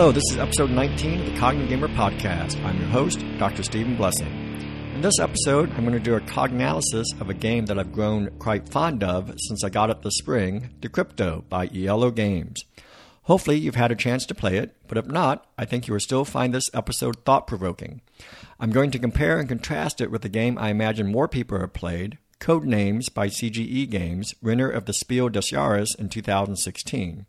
Hello, this is episode 19 of the Cognitive Gamer Podcast. I'm your host, Dr. Stephen Blessing. In this episode, I'm going to do a cognalysis of a game that I've grown quite fond of since I got it this spring, Decrypto by Iello Games. Hopefully, you've had a chance to play it, but if not, I think you will still find this episode thought provoking. I'm going to compare and contrast it with a game I imagine more people have played, Codenames by CGE Games, winner of the Spiel des Jahres in 2016.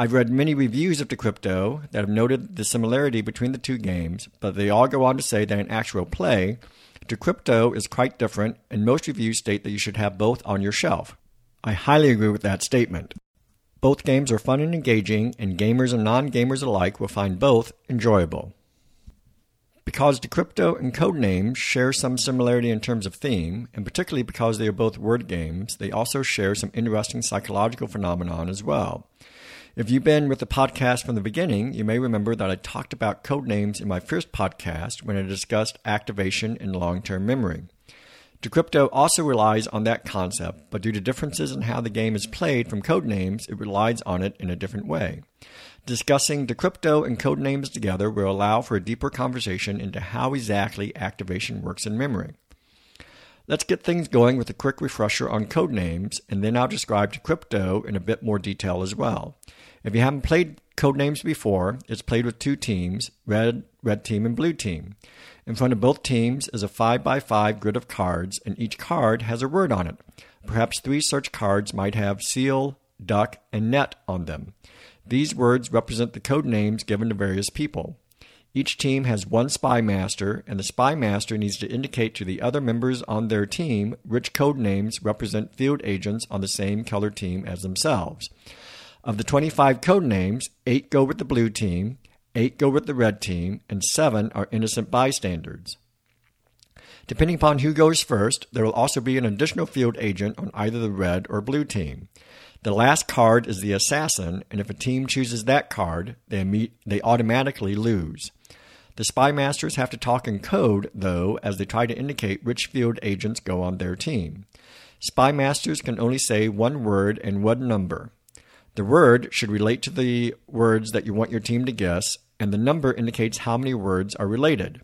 I've read many reviews of Decrypto that have noted the similarity between the two games, but they all go on to say that in actual play, Decrypto is quite different, and most reviews state that you should have both on your shelf. I highly agree with that statement. Both games are fun and engaging, and gamers and non gamers alike will find both enjoyable. Because Decrypto and Codenames share some similarity in terms of theme, and particularly because they are both word games, they also share some interesting psychological phenomenon as well. If you've been with the podcast from the beginning, you may remember that I talked about code names in my first podcast when I discussed activation and long term memory. Decrypto also relies on that concept, but due to differences in how the game is played from Codenames, it relies on it in a different way. Discussing Decrypto and Codenames together will allow for a deeper conversation into how exactly activation works in memory. Let's get things going with a quick refresher on Codenames, and then I'll describe Decrypto in a bit more detail as well. If you haven't played Codenames before, it's played with two teams red, red team, and blue team. In front of both teams is a 5 by 5 grid of cards, and each card has a word on it. Perhaps three such cards might have seal, duck, and net on them. These words represent the code names given to various people. Each team has one spy master, and the spy master needs to indicate to the other members on their team which code names represent field agents on the same color team as themselves. Of the 25 code names, 8 go with the blue team, 8 go with the red team, and 7 are innocent bystanders. Depending upon who goes first, there will also be an additional field agent on either the red or blue team. The last card is the assassin, and if a team chooses that card, they, meet, they automatically lose. The spy masters have to talk in code, though, as they try to indicate which field agents go on their team. Spy masters can only say one word and one number. The word should relate to the words that you want your team to guess, and the number indicates how many words are related.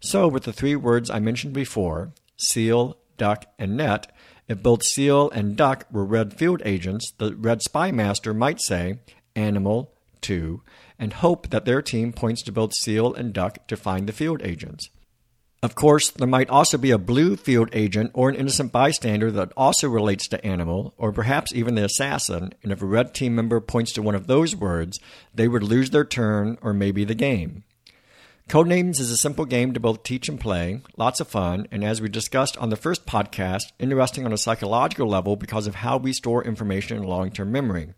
So, with the three words I mentioned before seal, duck, and net if both seal and duck were red field agents, the red spy master might say animal, two, and hope that their team points to both seal and duck to find the field agents. Of course, there might also be a blue field agent or an innocent bystander that also relates to animal, or perhaps even the assassin, and if a red team member points to one of those words, they would lose their turn or maybe the game. Codenames is a simple game to both teach and play, lots of fun, and as we discussed on the first podcast, interesting on a psychological level because of how we store information in long term memory.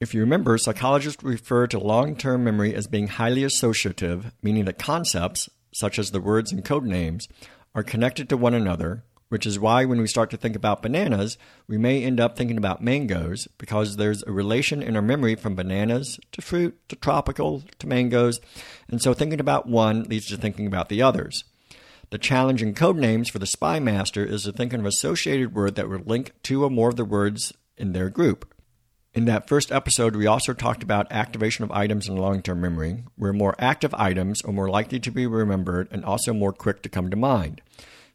If you remember, psychologists refer to long term memory as being highly associative, meaning that concepts, such as the words and code names, are connected to one another, which is why when we start to think about bananas, we may end up thinking about mangoes because there's a relation in our memory from bananas to fruit to tropical to mangoes, and so thinking about one leads to thinking about the others. The challenge in code names for the spy master is to think of an associated word that would link two or more of the words in their group. In that first episode, we also talked about activation of items in long term memory, where more active items are more likely to be remembered and also more quick to come to mind.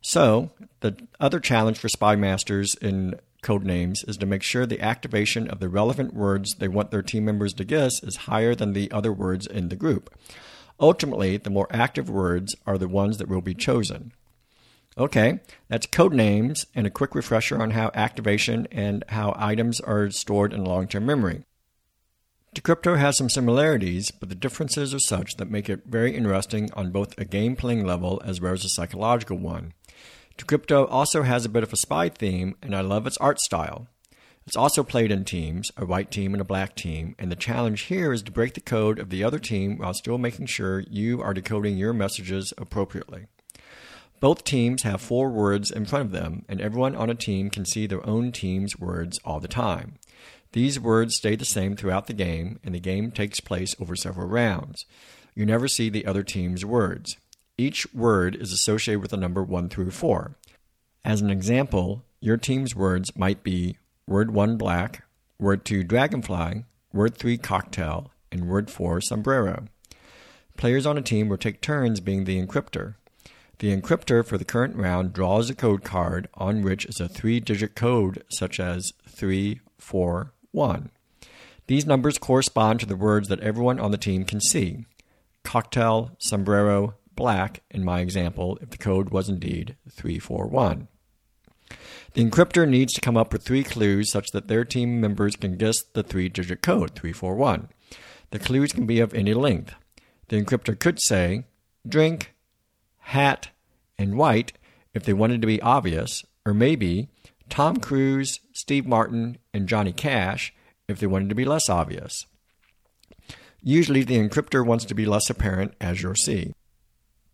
So, the other challenge for spy masters in code names is to make sure the activation of the relevant words they want their team members to guess is higher than the other words in the group. Ultimately, the more active words are the ones that will be chosen. Okay, that's code names and a quick refresher on how activation and how items are stored in long term memory. Decrypto has some similarities, but the differences are such that make it very interesting on both a game playing level as well as a psychological one. Decrypto also has a bit of a spy theme, and I love its art style. It's also played in teams, a white team and a black team, and the challenge here is to break the code of the other team while still making sure you are decoding your messages appropriately. Both teams have four words in front of them, and everyone on a team can see their own team's words all the time. These words stay the same throughout the game, and the game takes place over several rounds. You never see the other team's words. Each word is associated with a number 1 through 4. As an example, your team's words might be word 1 black, word 2 dragonfly, word 3 cocktail, and word 4 sombrero. Players on a team will take turns being the encryptor. The encryptor for the current round draws a code card on which is a three digit code such as 341. These numbers correspond to the words that everyone on the team can see cocktail, sombrero, black, in my example, if the code was indeed 341. The encryptor needs to come up with three clues such that their team members can guess the three digit code, 341. The clues can be of any length. The encryptor could say drink, hat, and white if they wanted to be obvious, or maybe Tom Cruise, Steve Martin, and Johnny Cash if they wanted to be less obvious. Usually, the encryptor wants to be less apparent, as you'll see.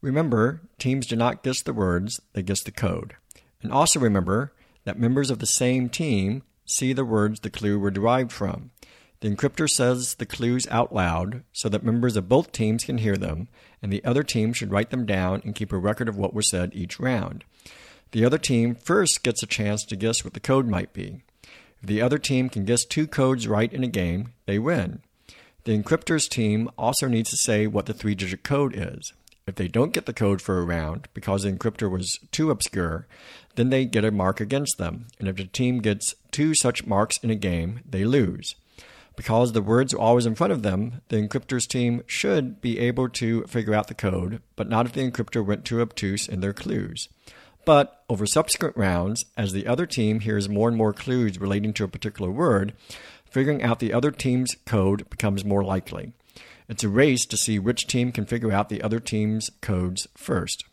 Remember, teams do not guess the words, they guess the code. And also remember that members of the same team see the words the clue were derived from. The encryptor says the clues out loud so that members of both teams can hear them, and the other team should write them down and keep a record of what was said each round. The other team first gets a chance to guess what the code might be. If the other team can guess two codes right in a game, they win. The encryptor's team also needs to say what the three digit code is. If they don't get the code for a round because the encryptor was too obscure, then they get a mark against them. And if the team gets two such marks in a game, they lose. Because the words are always in front of them, the encryptor's team should be able to figure out the code, but not if the encryptor went too obtuse in their clues. But over subsequent rounds, as the other team hears more and more clues relating to a particular word, figuring out the other team's code becomes more likely. It's a race to see which team can figure out the other team's codes first.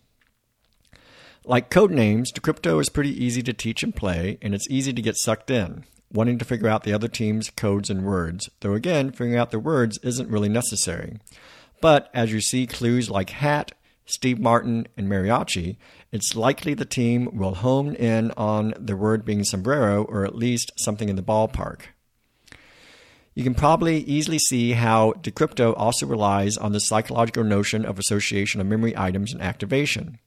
Like code names, Decrypto is pretty easy to teach and play, and it's easy to get sucked in wanting to figure out the other team's codes and words, though again, figuring out the words isn't really necessary. But as you see clues like hat, Steve Martin, and mariachi, it's likely the team will hone in on the word being sombrero or at least something in the ballpark. You can probably easily see how Decrypto also relies on the psychological notion of association of memory items and activation.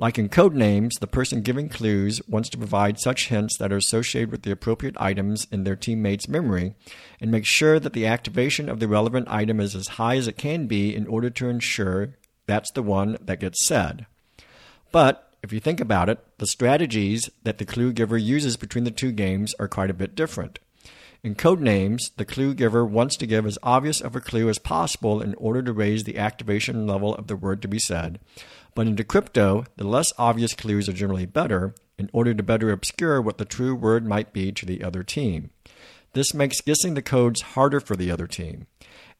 Like in code names, the person giving clues wants to provide such hints that are associated with the appropriate items in their teammate's memory and make sure that the activation of the relevant item is as high as it can be in order to ensure that's the one that gets said. But if you think about it, the strategies that the clue giver uses between the two games are quite a bit different. In code names, the clue giver wants to give as obvious of a clue as possible in order to raise the activation level of the word to be said, but in Decrypto, the less obvious clues are generally better in order to better obscure what the true word might be to the other team. This makes guessing the codes harder for the other team.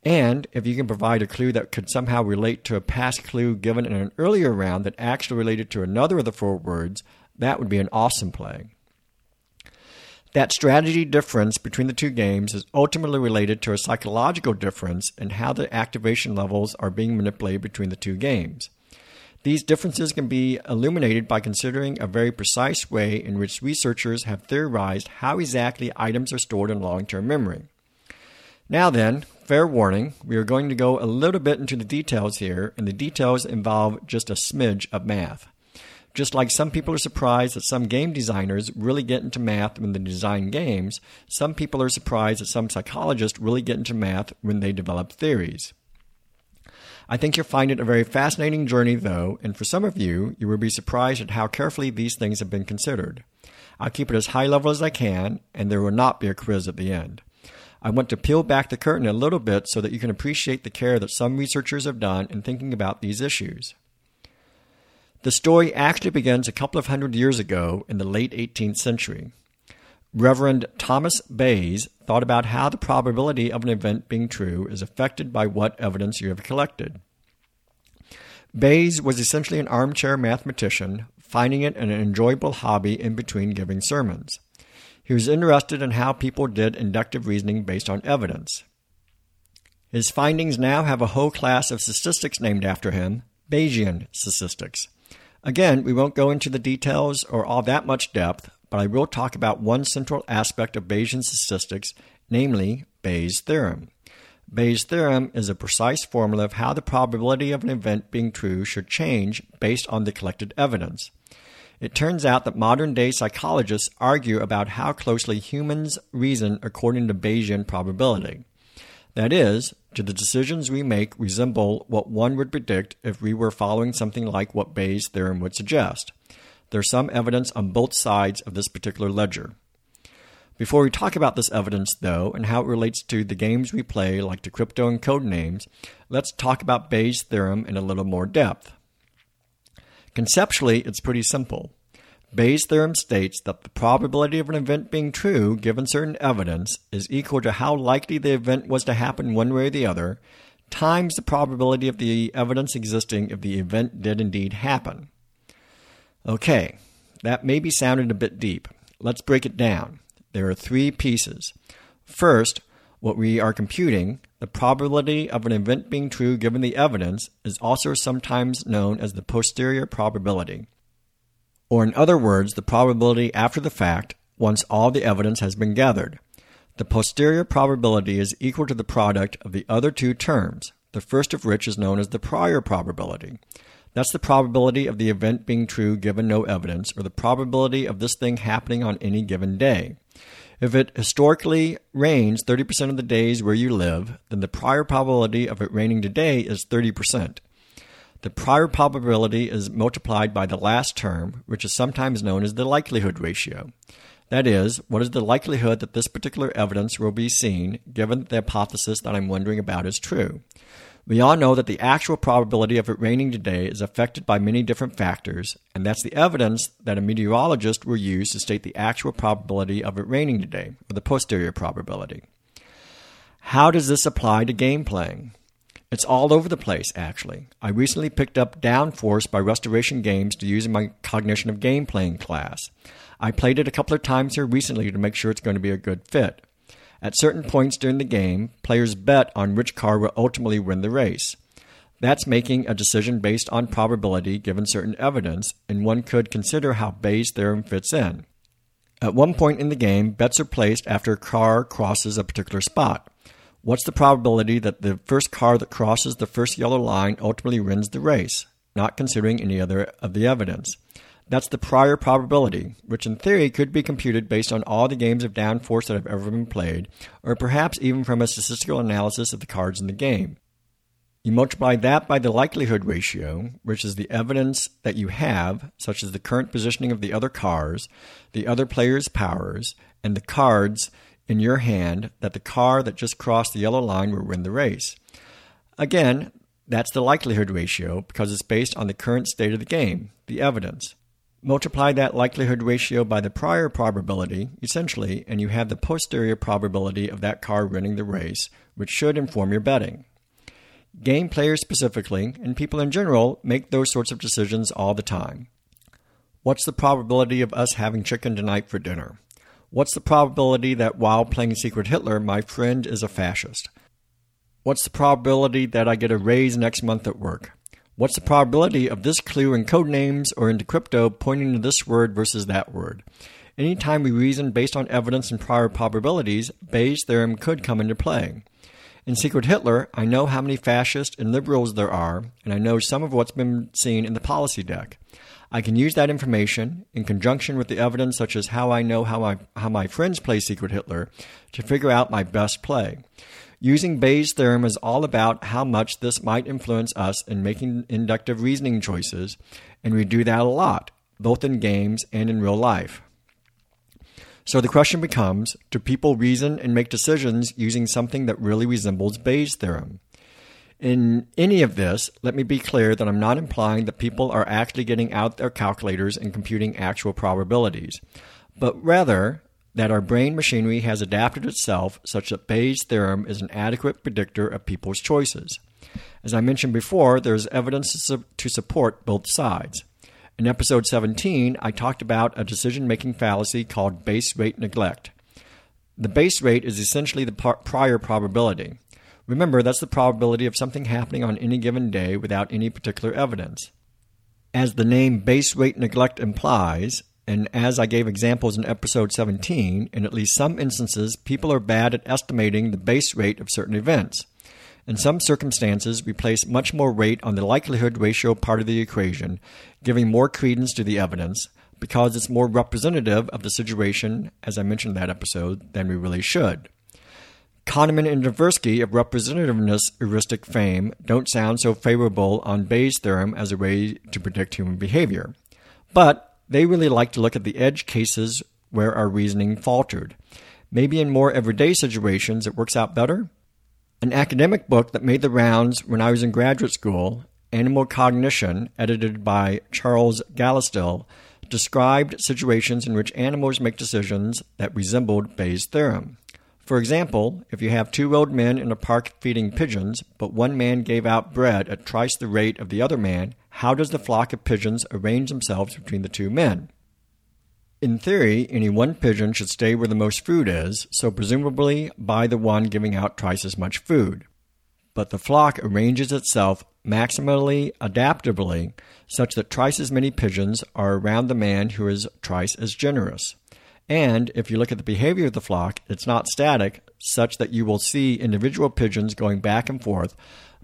And if you can provide a clue that could somehow relate to a past clue given in an earlier round that actually related to another of the four words, that would be an awesome play. That strategy difference between the two games is ultimately related to a psychological difference in how the activation levels are being manipulated between the two games. These differences can be illuminated by considering a very precise way in which researchers have theorized how exactly items are stored in long term memory. Now, then, fair warning, we are going to go a little bit into the details here, and the details involve just a smidge of math. Just like some people are surprised that some game designers really get into math when they design games, some people are surprised that some psychologists really get into math when they develop theories. I think you'll find it a very fascinating journey, though, and for some of you, you will be surprised at how carefully these things have been considered. I'll keep it as high level as I can, and there will not be a quiz at the end. I want to peel back the curtain a little bit so that you can appreciate the care that some researchers have done in thinking about these issues. The story actually begins a couple of hundred years ago in the late 18th century. Reverend Thomas Bayes thought about how the probability of an event being true is affected by what evidence you have collected. Bayes was essentially an armchair mathematician, finding it an enjoyable hobby in between giving sermons. He was interested in how people did inductive reasoning based on evidence. His findings now have a whole class of statistics named after him, Bayesian statistics. Again, we won't go into the details or all that much depth, but I will talk about one central aspect of Bayesian statistics, namely Bayes' theorem. Bayes' theorem is a precise formula of how the probability of an event being true should change based on the collected evidence. It turns out that modern day psychologists argue about how closely humans reason according to Bayesian probability. That is, do the decisions we make resemble what one would predict if we were following something like what Bayes' theorem would suggest? There's some evidence on both sides of this particular ledger. Before we talk about this evidence, though, and how it relates to the games we play, like Decrypto and code names, let's talk about Bayes' theorem in a little more depth. Conceptually, it's pretty simple. Bayes' theorem states that the probability of an event being true given certain evidence is equal to how likely the event was to happen one way or the other times the probability of the evidence existing if the event did indeed happen. Okay, that may be sounding a bit deep. Let's break it down. There are three pieces. First, what we are computing, the probability of an event being true given the evidence, is also sometimes known as the posterior probability or in other words, the probability after the fact once all the evidence has been gathered. The posterior probability is equal to the product of the other two terms, the first of which is known as the prior probability. That's the probability of the event being true given no evidence, or the probability of this thing happening on any given day. If it historically rains 30% of the days where you live, then the prior probability of it raining today is 30%. The prior probability is multiplied by the last term, which is sometimes known as the likelihood ratio. That is, what is the likelihood that this particular evidence will be seen given that the hypothesis that I'm wondering about is true? We all know that the actual probability of it raining today is affected by many different factors, and that's the evidence that a meteorologist will use to state the actual probability of it raining today, or the posterior probability. How does this apply to game playing? It's all over the place, actually. I recently picked up Downforce by Restoration Games to use in my cognition of game playing class. I played it a couple of times here recently to make sure it's going to be a good fit. At certain points during the game, players bet on which car will ultimately win the race. That's making a decision based on probability given certain evidence, and one could consider how Bayes' theorem fits in. At one point in the game, bets are placed after a car crosses a particular spot. What's the probability that the first car that crosses the first yellow line ultimately wins the race, not considering any other of the evidence? That's the prior probability, which in theory could be computed based on all the games of downforce that have ever been played, or perhaps even from a statistical analysis of the cards in the game. You multiply that by the likelihood ratio, which is the evidence that you have, such as the current positioning of the other cars, the other player's powers, and the cards in your hand that the car that just crossed the yellow line will win the race. Again, that's the likelihood ratio because it's based on the current state of the game, the evidence. Multiply that likelihood ratio by the prior probability, essentially, and you have the posterior probability of that car winning the race, which should inform your betting. Game players specifically, and people in general, make those sorts of decisions all the time. What's the probability of us having chicken tonight for dinner? What's the probability that while playing Secret Hitler, my friend is a fascist? What's the probability that I get a raise next month at work? What's the probability of this clue in code names or in Decrypto pointing to this word versus that word? Anytime we reason based on evidence and prior probabilities, Bayes' theorem could come into play. In Secret Hitler, I know how many fascists and liberals there are, and I know some of what's been seen in the policy deck. I can use that information in conjunction with the evidence, such as how I know how my, how my friends play Secret Hitler, to figure out my best play. Using Bayes' theorem is all about how much this might influence us in making inductive reasoning choices, and we do that a lot, both in games and in real life. So the question becomes do people reason and make decisions using something that really resembles Bayes' theorem? In any of this, let me be clear that I'm not implying that people are actually getting out their calculators and computing actual probabilities, but rather that our brain machinery has adapted itself such that Bayes' theorem is an adequate predictor of people's choices. As I mentioned before, there is evidence to support both sides. In episode 17, I talked about a decision making fallacy called base rate neglect. The base rate is essentially the prior probability. Remember, that's the probability of something happening on any given day without any particular evidence. As the name base rate neglect implies, and as I gave examples in episode 17, in at least some instances, people are bad at estimating the base rate of certain events. In some circumstances, we place much more weight on the likelihood ratio part of the equation, giving more credence to the evidence because it's more representative of the situation, as I mentioned in that episode, than we really should. Kahneman and Tversky of representativeness heuristic fame don't sound so favorable on Bayes' theorem as a way to predict human behavior. But they really like to look at the edge cases where our reasoning faltered. Maybe in more everyday situations it works out better? An academic book that made the rounds when I was in graduate school, Animal Cognition, edited by Charles Gallistel, described situations in which animals make decisions that resembled Bayes' theorem. For example, if you have two old men in a park feeding pigeons, but one man gave out bread at twice the rate of the other man, how does the flock of pigeons arrange themselves between the two men? In theory, any one pigeon should stay where the most food is, so presumably by the one giving out twice as much food. But the flock arranges itself maximally adaptably such that twice as many pigeons are around the man who is twice as generous. And if you look at the behavior of the flock, it's not static, such that you will see individual pigeons going back and forth,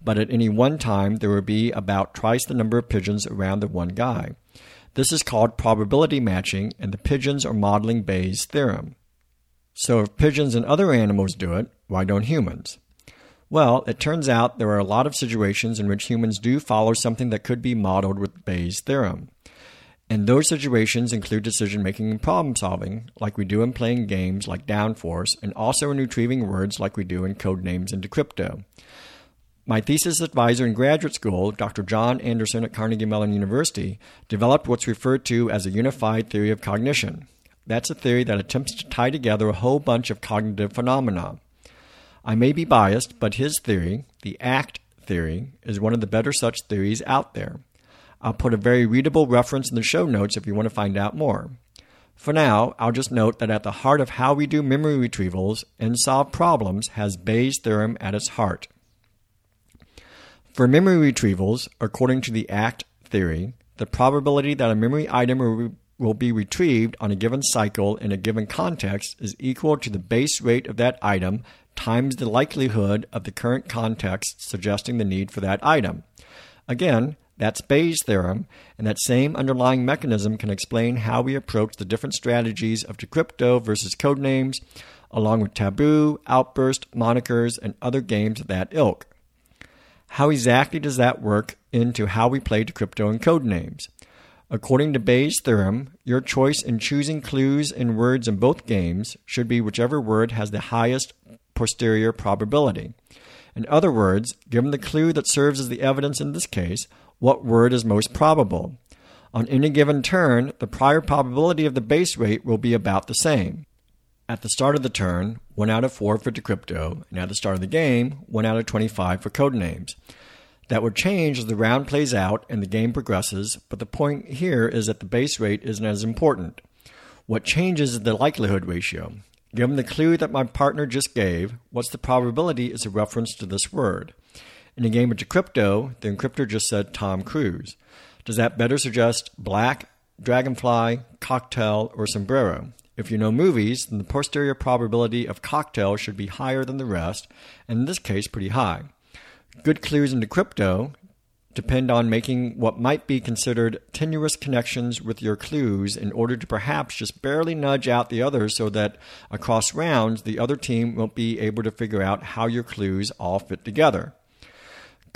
but at any one time there will be about twice the number of pigeons around the one guy. This is called probability matching, and the pigeons are modeling Bayes' theorem. So if pigeons and other animals do it, why don't humans? Well, it turns out there are a lot of situations in which humans do follow something that could be modeled with Bayes' theorem. And those situations include decision making and problem solving, like we do in playing games like Downforce, and also in retrieving words like we do in code names and Decrypto. My thesis advisor in graduate school, Dr. John Anderson at Carnegie Mellon University, developed what's referred to as a unified theory of cognition. That's a theory that attempts to tie together a whole bunch of cognitive phenomena. I may be biased, but his theory, the ACT theory, is one of the better such theories out there. I'll put a very readable reference in the show notes if you want to find out more. For now, I'll just note that at the heart of how we do memory retrievals and solve problems has Bayes' theorem at its heart. For memory retrievals, according to the ACT theory, the probability that a memory item will be retrieved on a given cycle in a given context is equal to the base rate of that item times the likelihood of the current context suggesting the need for that item. Again, that's Bayes' theorem, and that same underlying mechanism can explain how we approach the different strategies of decrypto versus codenames, along with taboo, outburst, monikers, and other games of that ilk. How exactly does that work into how we play decrypto and codenames? According to Bayes' theorem, your choice in choosing clues and words in both games should be whichever word has the highest posterior probability. In other words, given the clue that serves as the evidence in this case, what word is most probable. On any given turn, the prior probability of the base rate will be about the same. At the start of the turn, 1 out of 4 for decrypto, and at the start of the game, 1 out of 25 for codenames. That would change as the round plays out and the game progresses, but the point here is that the base rate isn't as important. What changes is the likelihood ratio. Given the clue that my partner just gave, what's the probability is a reference to this word. In a game of Decrypto, the encryptor just said Tom Cruise. Does that better suggest black, dragonfly, cocktail, or sombrero? If you know movies, then the posterior probability of cocktail should be higher than the rest, and in this case, pretty high. Good clues in Decrypto depend on making what might be considered tenuous connections with your clues in order to perhaps just barely nudge out the others so that across rounds the other team won't be able to figure out how your clues all fit together.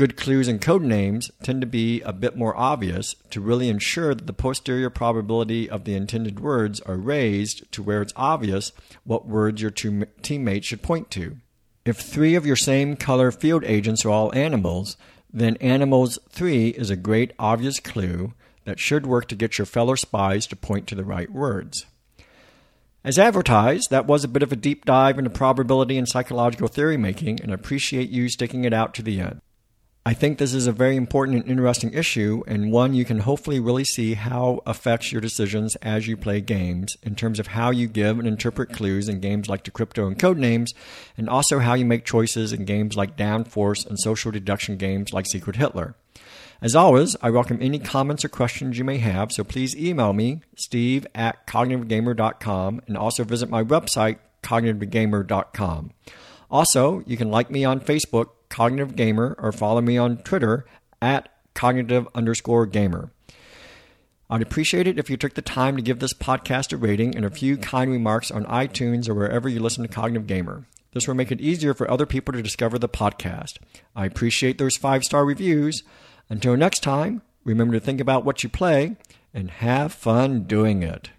Good clues and code names tend to be a bit more obvious to really ensure that the posterior probability of the intended words are raised to where it's obvious what words your two teammates should point to. If three of your same color field agents are all animals, then animals 3 is a great obvious clue that should work to get your fellow spies to point to the right words. As advertised, that was a bit of a deep dive into probability and psychological theory making, and I appreciate you sticking it out to the end. I think this is a very important and interesting issue, and one you can hopefully really see how affects your decisions as you play games in terms of how you give and interpret clues in games like Decrypto and Codenames, and also how you make choices in games like Downforce and social deduction games like Secret Hitler. As always, I welcome any comments or questions you may have, so please email me, steve at cognitivegamer.com, and also visit my website, cognitivegamer.com. Also, you can like me on Facebook Cognitive Gamer or follow me on Twitter at cognitive underscore gamer. I'd appreciate it if you took the time to give this podcast a rating and a few kind remarks on iTunes or wherever you listen to Cognitive Gamer. This will make it easier for other people to discover the podcast. I appreciate those five star reviews. Until next time, remember to think about what you play and have fun doing it.